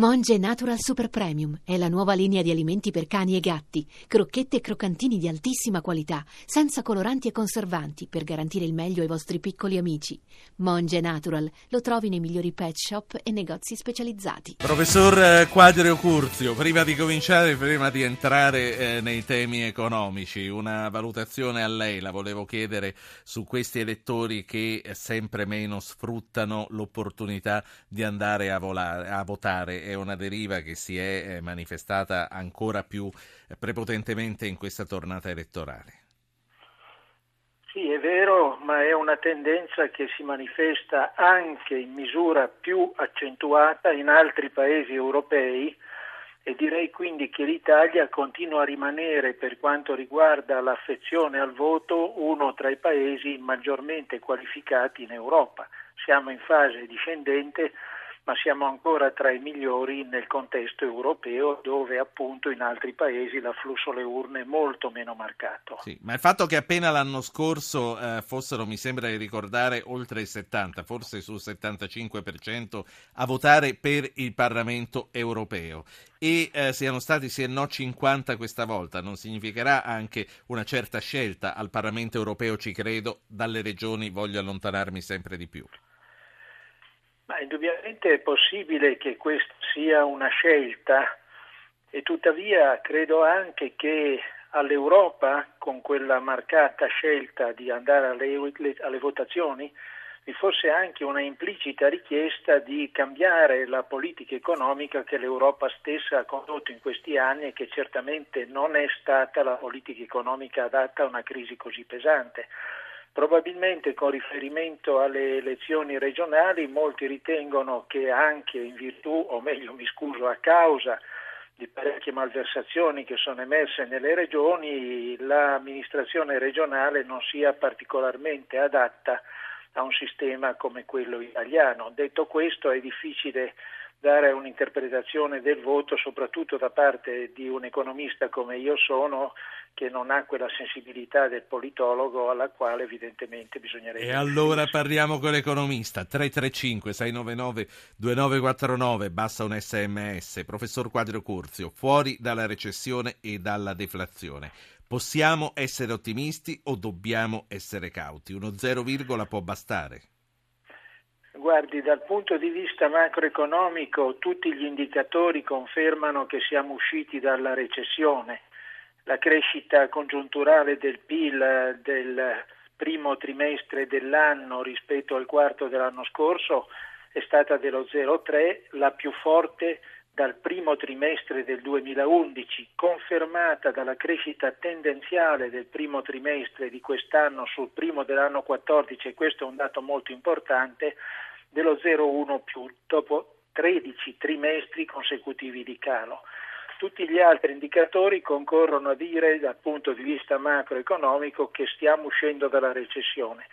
Monge Natural Super Premium è la nuova linea di alimenti per cani e gatti, crocchette e croccantini di altissima qualità, senza coloranti e conservanti, per garantire il meglio ai vostri piccoli amici. Monge Natural lo trovi nei migliori pet shop e negozi specializzati. Professor eh, Quadrio Curzio, prima di cominciare, prima di entrare eh, nei temi economici, una valutazione a lei la volevo chiedere su questi elettori che sempre meno sfruttano l'opportunità di andare a, volare, a votare è una deriva che si è eh, manifestata ancora più eh, prepotentemente in questa tornata elettorale. Sì, è vero, ma è una tendenza che si manifesta anche in misura più accentuata in altri paesi europei e direi quindi che l'Italia continua a rimanere per quanto riguarda l'affezione al voto uno tra i paesi maggiormente qualificati in Europa. Siamo in fase discendente ma siamo ancora tra i migliori nel contesto europeo dove appunto in altri paesi l'afflusso alle urne è molto meno marcato. Sì, ma il fatto che appena l'anno scorso eh, fossero, mi sembra di ricordare, oltre il 70, forse sul 75% a votare per il Parlamento europeo e eh, siano stati sì e no 50 questa volta, non significherà anche una certa scelta al Parlamento europeo, ci credo, dalle regioni voglio allontanarmi sempre di più. Ma indubbiamente è possibile che questa sia una scelta e tuttavia credo anche che all'Europa, con quella marcata scelta di andare alle, alle votazioni, vi fosse anche una implicita richiesta di cambiare la politica economica che l'Europa stessa ha condotto in questi anni e che certamente non è stata la politica economica adatta a una crisi così pesante. Probabilmente con riferimento alle elezioni regionali molti ritengono che anche in virtù, o meglio mi scuso, a causa di parecchie malversazioni che sono emerse nelle regioni, l'amministrazione regionale non sia particolarmente adatta a un sistema come quello italiano. Detto questo è difficile dare un'interpretazione del voto, soprattutto da parte di un economista come io sono, che non ha quella sensibilità del politologo alla quale evidentemente bisognerebbe... E allora parliamo con l'economista, 335-699-2949, basta un sms, professor Quadro Curzio, fuori dalla recessione e dalla deflazione. Possiamo essere ottimisti o dobbiamo essere cauti? Uno zero virgola può bastare? Guardi, dal punto di vista macroeconomico tutti gli indicatori confermano che siamo usciti dalla recessione. La crescita congiunturale del PIL del primo trimestre dell'anno rispetto al quarto dell'anno scorso è stata dello 0,3, la più forte dal primo trimestre del 2011, confermata dalla crescita tendenziale del primo trimestre di quest'anno sul primo dell'anno 14, e questo è un dato molto importante, dello 0,1 più dopo 13 trimestri consecutivi di calo. Tutti gli altri indicatori concorrono a dire dal punto di vista macroeconomico che stiamo uscendo dalla recessione.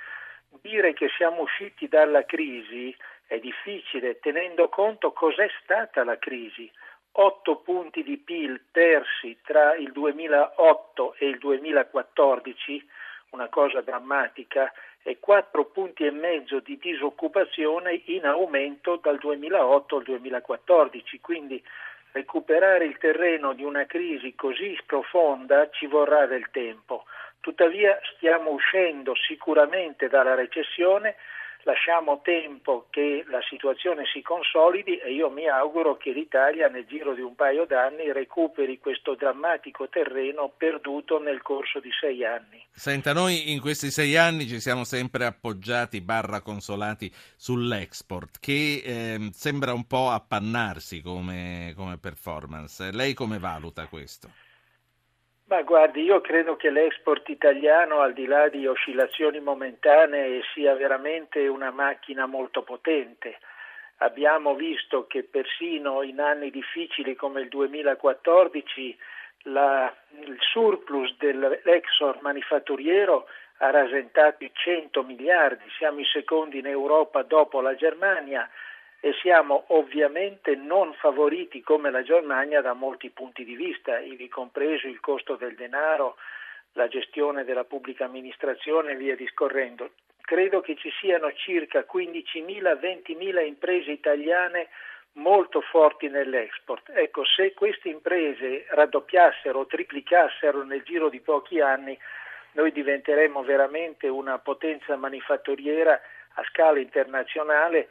Dire che siamo usciti dalla crisi è difficile tenendo conto cos'è stata la crisi. 8 punti di PIL persi tra il 2008 e il 2014, una cosa drammatica, e 4 punti e mezzo di disoccupazione in aumento dal 2008 al 2014, quindi recuperare il terreno di una crisi così profonda ci vorrà del tempo. Tuttavia stiamo uscendo sicuramente dalla recessione lasciamo tempo che la situazione si consolidi e io mi auguro che l'Italia nel giro di un paio d'anni recuperi questo drammatico terreno perduto nel corso di sei anni. Senta, noi in questi sei anni ci siamo sempre appoggiati, barra consolati, sull'export, che eh, sembra un po' appannarsi come, come performance. Lei come valuta questo? Ma guardi, io credo che l'export italiano, al di là di oscillazioni momentanee, sia veramente una macchina molto potente. Abbiamo visto che persino in anni difficili come il 2014 la, il surplus dell'export manifatturiero ha rasentato i 100 miliardi, siamo i secondi in Europa dopo la Germania e siamo ovviamente non favoriti come la Germania da molti punti di vista, ivi compreso il costo del denaro, la gestione della pubblica amministrazione e via discorrendo. Credo che ci siano circa 15.000-20.000 imprese italiane molto forti nell'export. Ecco, se queste imprese raddoppiassero o triplicassero nel giro di pochi anni, noi diventeremmo veramente una potenza manifatturiera a scala internazionale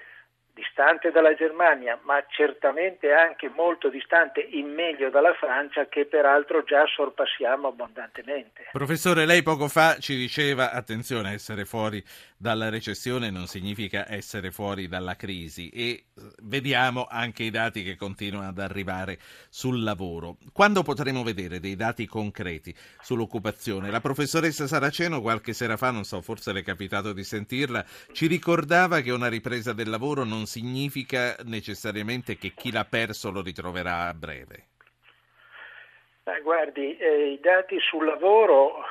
distante dalla Germania, ma certamente anche molto distante in meglio dalla Francia, che peraltro già sorpassiamo abbondantemente. Professore, lei poco fa ci diceva, attenzione, essere fuori dalla recessione non significa essere fuori dalla crisi e eh, vediamo anche i dati che continuano ad arrivare sul lavoro. Quando potremo vedere dei dati concreti sull'occupazione? La professoressa Saraceno qualche sera fa, non so, forse le è capitato di sentirla, ci ricordava che una ripresa del lavoro non significa necessariamente che chi l'ha perso lo ritroverà a breve. Beh, guardi, eh, i dati sul lavoro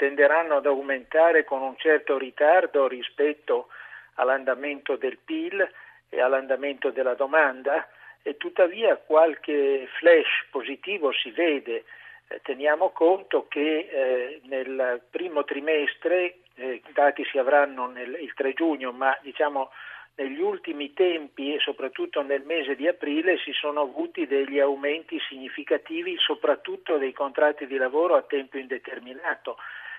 tenderanno ad aumentare con un certo ritardo rispetto all'andamento del PIL e all'andamento della domanda e tuttavia qualche flash positivo si vede. Eh, teniamo conto che eh, nel primo trimestre, eh, i dati si avranno il 3 giugno, ma diciamo negli ultimi tempi e soprattutto nel mese di aprile si sono avuti degli aumenti significativi soprattutto dei contratti di lavoro a tempo indeterminato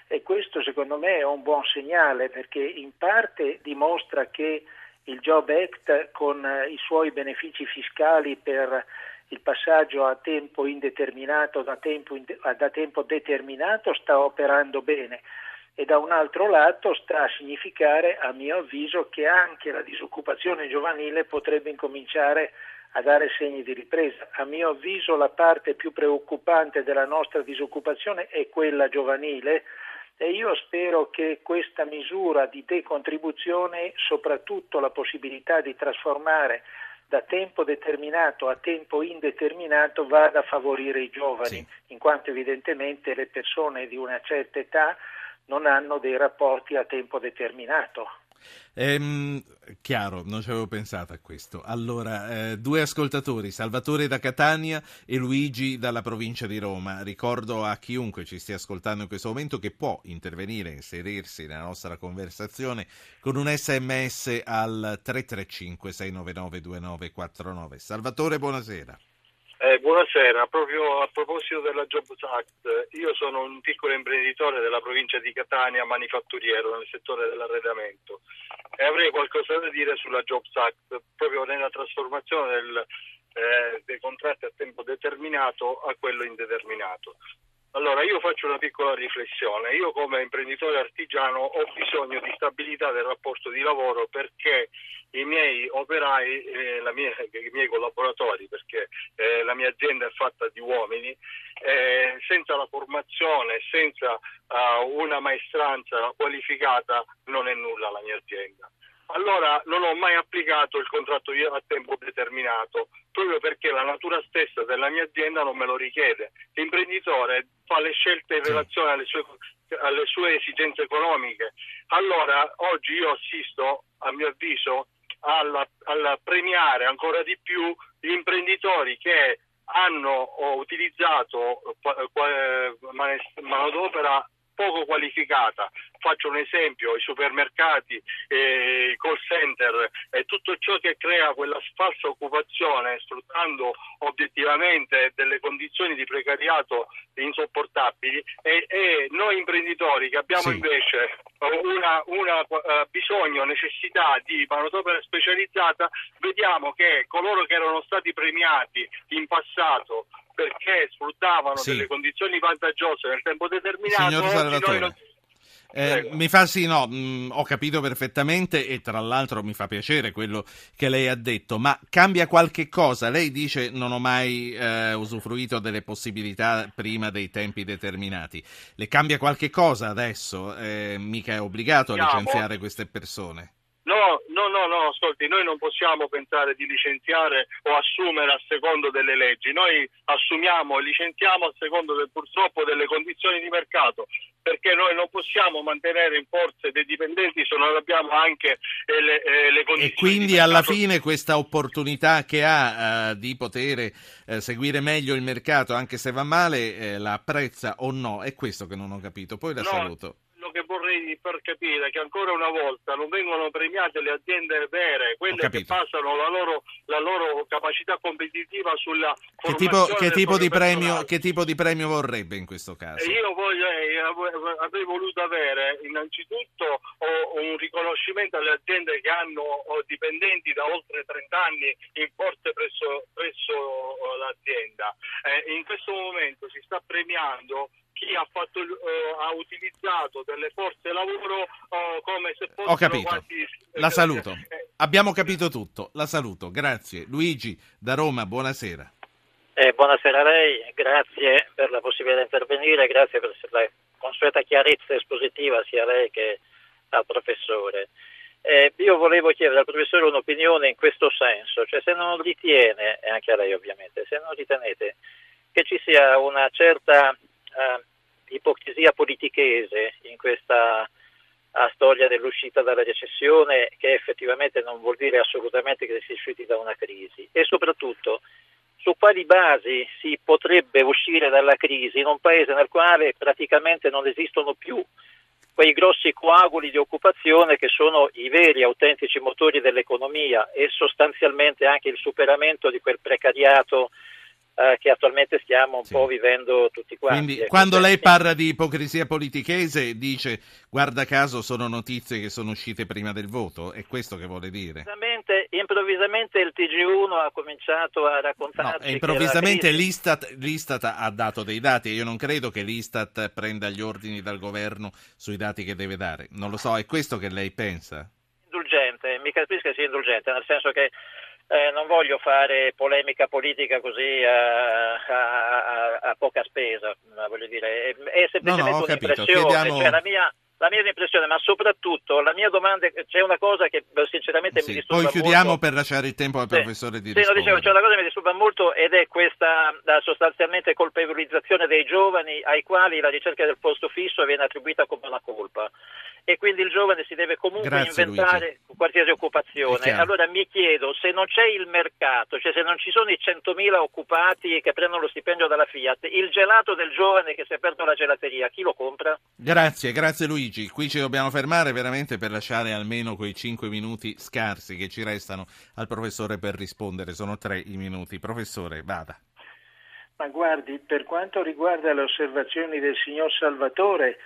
e questo secondo me è un buon segnale perché in parte dimostra che il Job Act con i suoi benefici fiscali per il passaggio a tempo indeterminato da tempo, da tempo determinato sta operando bene e da un altro lato sta a significare, a mio avviso, che anche la disoccupazione giovanile potrebbe incominciare a dare segni di ripresa. A mio avviso la parte più preoccupante della nostra disoccupazione è quella giovanile e io spero che questa misura di decontribuzione, soprattutto la possibilità di trasformare da tempo determinato a tempo indeterminato, vada a favorire i giovani, sì. in quanto evidentemente le persone di una certa età non hanno dei rapporti a tempo determinato. Ehm, chiaro, non ci avevo pensato a questo. Allora, eh, due ascoltatori, Salvatore da Catania e Luigi dalla provincia di Roma. Ricordo a chiunque ci stia ascoltando in questo momento che può intervenire, inserirsi nella nostra conversazione con un sms al 335 699 2949. Salvatore, buonasera. Eh, buonasera, proprio a proposito della Jobs Act, io sono un piccolo imprenditore della provincia di Catania, manifatturiero nel settore dell'arredamento e avrei qualcosa da dire sulla Jobs Act, proprio nella trasformazione del, eh, dei contratti a tempo determinato a quello indeterminato. Allora, io faccio una piccola riflessione. Io come imprenditore artigiano ho bisogno di stabilità del rapporto di lavoro perché i miei operai, eh, mia, i miei collaboratori, perché eh, la mia azienda è fatta di uomini, eh, senza la formazione, senza uh, una maestranza qualificata non è nulla la mia azienda allora non ho mai applicato il contratto a tempo determinato, proprio perché la natura stessa della mia azienda non me lo richiede. L'imprenditore fa le scelte in relazione alle sue, alle sue esigenze economiche. Allora oggi io assisto, a mio avviso, alla premiare ancora di più gli imprenditori che hanno utilizzato eh, manodopera poco qualificata. Faccio un esempio, i supermercati, eh, i call center e tutto ciò che crea quella falsa occupazione sfruttando obiettivamente delle condizioni di precariato insopportabili e, e noi imprenditori che abbiamo sì. invece una, una uh, bisogno, necessità di manodopera specializzata, vediamo che coloro che erano stati premiati in passato perché sfruttavano sì. delle condizioni vantaggiose nel tempo determinato. Signor. Eh, mi fa sì, no, mh, mm, ho capito perfettamente e tra l'altro mi fa piacere quello che lei ha detto, ma cambia qualche cosa? Lei dice non ho mai eh, usufruito delle possibilità prima dei tempi determinati. Le cambia qualche cosa adesso? Eh, mica è obbligato a licenziare queste persone? No, no, no, no, ascolti, noi non possiamo pensare di licenziare o assumere a secondo delle leggi, noi assumiamo e licenziamo a secondo del, purtroppo delle condizioni di mercato, perché noi non possiamo mantenere in forze dei dipendenti se non abbiamo anche eh, le, eh, le condizioni. E quindi alla fine questa opportunità che ha eh, di poter eh, seguire meglio il mercato, anche se va male, eh, la apprezza o no? È questo che non ho capito. Poi la no, saluto che vorrei far capire è che ancora una volta non vengono premiate le aziende vere, quelle che passano la loro, la loro, capacità competitiva sulla che tipo, che tipo, di premio, che tipo di premio vorrebbe in questo caso? Io voglio, eh, avrei voluto avere innanzitutto un riconoscimento alle aziende che hanno dipendenti da oltre 30 anni in forze presso, presso l'azienda. Eh, in questo momento si sta premiando chi ha, fatto, uh, ha utilizzato delle forze lavoro uh, come se fossero Ho capito. quasi... La saluto. Abbiamo capito tutto. La saluto. Grazie. Luigi da Roma, buonasera. Eh, buonasera a lei, grazie per la possibilità di intervenire, grazie per la consueta chiarezza espositiva sia a lei che al professore. Eh, io volevo chiedere al professore un'opinione in questo senso, cioè se non ritiene, e anche a lei ovviamente, se non ritenete che ci sia una certa eh, ipocrisia politichese in questa storia dell'uscita dalla recessione che effettivamente non vuol dire assolutamente che si è usciti da una crisi. E soprattutto su quali basi si potrebbe uscire dalla crisi in un paese nel quale praticamente non esistono più quei grossi coaguli di occupazione che sono i veri autentici motori dell'economia e sostanzialmente anche il superamento di quel precariato eh, che attualmente stiamo un sì. po' vivendo tutti quanti. Quindi ecco, quando lei parla di ipocrisia politichese dice guarda caso sono notizie che sono uscite prima del voto, è questo che vuole dire? Improvvisamente, improvvisamente il TG1 ha cominciato a raccontarci no, improvvisamente crisi... l'Istat, L'Istat ha dato dei dati e io non credo che l'Istat prenda gli ordini dal governo sui dati che deve dare, non lo so, è questo che lei pensa? Indulgente, mi capisco che sia indulgente, nel senso che eh, non voglio fare polemica politica così a, a, a, a poca spesa, voglio dire, è, è semplicemente no, no, un'impressione, Chiediamo... cioè, la mia la mia impressione, ma soprattutto la mia domanda, c'è una cosa che sinceramente sì, mi disturba molto. Poi chiudiamo molto. per lasciare il tempo al sì, professore di sì, rispondere. Dicevo, c'è una cosa che mi disturba molto ed è questa sostanzialmente colpevolizzazione dei giovani ai quali la ricerca del posto fisso viene attribuita come una colpa e quindi il giovane si deve comunque Grazie, inventare Luigi. qualsiasi occupazione. Allora mi chiedo se non c'è il mercato, cioè se non ci sono i 100.000 occupati che prendono lo stipendio dalla Fiat, il gelato del giovane che si è aperto la gelateria, chi lo compra? Grazie, grazie Luigi. Qui ci dobbiamo fermare veramente per lasciare almeno quei 5 minuti scarsi che ci restano al professore per rispondere. Sono tre i minuti. Professore, vada. Ma guardi, per quanto riguarda le osservazioni del signor Salvatore,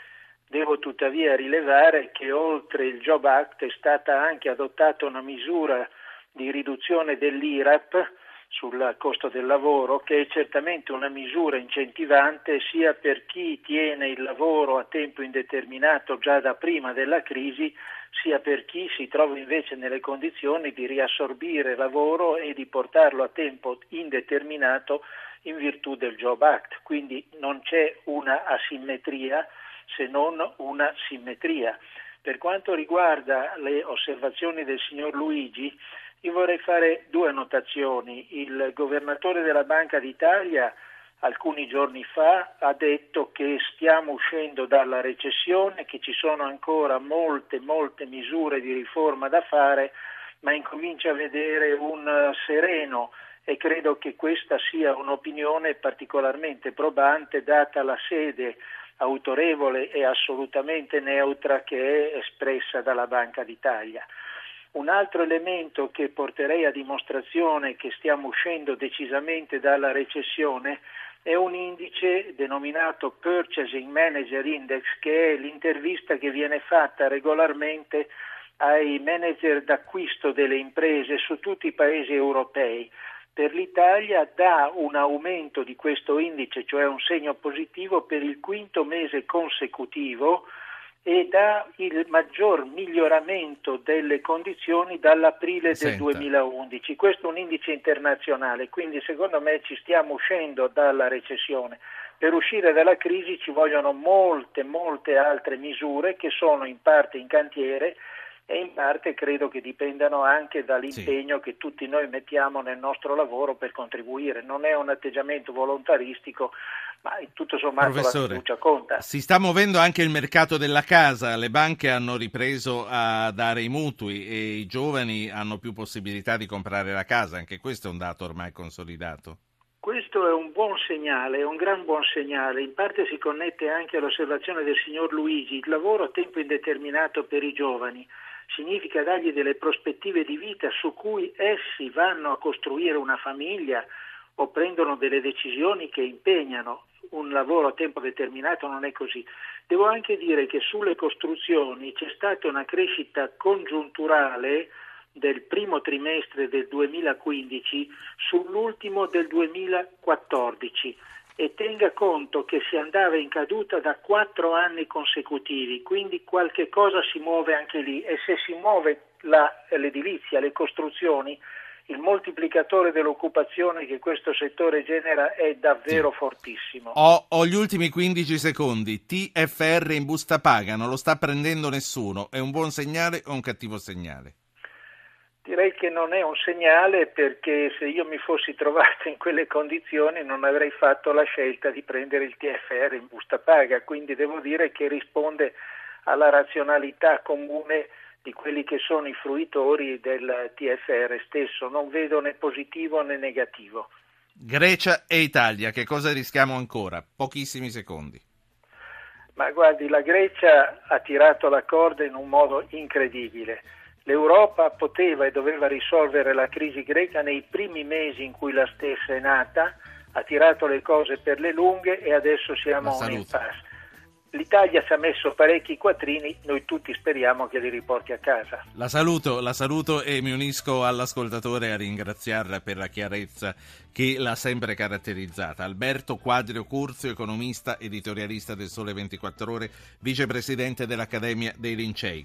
Devo tuttavia rilevare che oltre il Job Act è stata anche adottata una misura di riduzione dell'IRAP sul costo del lavoro, che è certamente una misura incentivante sia per chi tiene il lavoro a tempo indeterminato già da prima della crisi, sia per chi si trova invece nelle condizioni di riassorbire lavoro e di portarlo a tempo indeterminato in virtù del Job Act. Quindi non c'è una asimmetria se non una simmetria. Per quanto riguarda le osservazioni del signor Luigi, io vorrei fare due annotazioni. Il governatore della Banca d'Italia alcuni giorni fa ha detto che stiamo uscendo dalla recessione, che ci sono ancora molte, molte misure di riforma da fare, ma incomincia a vedere un sereno e credo che questa sia un'opinione particolarmente probante data la sede autorevole e assolutamente neutra che è espressa dalla Banca d'Italia. Un altro elemento che porterei a dimostrazione che stiamo uscendo decisamente dalla recessione è un indice denominato Purchasing Manager Index, che è l'intervista che viene fatta regolarmente ai manager d'acquisto delle imprese su tutti i paesi europei per l'Italia dà un aumento di questo indice, cioè un segno positivo per il quinto mese consecutivo e dà il maggior miglioramento delle condizioni dall'aprile del 2011. Questo è un indice internazionale, quindi secondo me ci stiamo uscendo dalla recessione. Per uscire dalla crisi ci vogliono molte, molte altre misure che sono in parte in cantiere e in parte credo che dipendano anche dall'impegno sì. che tutti noi mettiamo nel nostro lavoro per contribuire. Non è un atteggiamento volontaristico, ma tutto sommato Professore, la fiducia conta. Si sta muovendo anche il mercato della casa, le banche hanno ripreso a dare i mutui e i giovani hanno più possibilità di comprare la casa, anche questo è un dato ormai consolidato. Questo è un buon segnale, un gran buon segnale. In parte si connette anche all'osservazione del signor Luigi. Il lavoro a tempo indeterminato per i giovani significa dargli delle prospettive di vita su cui essi vanno a costruire una famiglia o prendono delle decisioni che impegnano. Un lavoro a tempo determinato non è così. Devo anche dire che sulle costruzioni c'è stata una crescita congiunturale del primo trimestre del 2015 sull'ultimo del 2014 e tenga conto che si andava in caduta da quattro anni consecutivi, quindi qualche cosa si muove anche lì e se si muove la, l'edilizia, le costruzioni, il moltiplicatore dell'occupazione che questo settore genera è davvero sì. fortissimo. Ho, ho, gli ultimi 15 secondi. TFR in busta paga, non lo sta prendendo nessuno. È un buon segnale o un cattivo segnale? Direi che non è un segnale perché se io mi fossi trovato in quelle condizioni non avrei fatto la scelta di prendere il TFR in busta paga, quindi devo dire che risponde alla razionalità comune di quelli che sono i fruitori del TFR stesso, non vedo né positivo né negativo. Grecia e Italia, che cosa rischiamo ancora? Pochissimi secondi. Ma guardi, la Grecia ha tirato la corda in un modo incredibile L'Europa poteva e doveva risolvere la crisi greca nei primi mesi in cui la stessa è nata, ha tirato le cose per le lunghe e adesso siamo un impasse. L'Italia ci ha messo parecchi quattrini, noi tutti speriamo che li riporti a casa. La saluto, la saluto e mi unisco all'ascoltatore a ringraziarla per la chiarezza che l'ha sempre caratterizzata. Alberto Quadrio Curzio, economista, editorialista del Sole 24 Ore, vicepresidente dell'Accademia dei Lincei.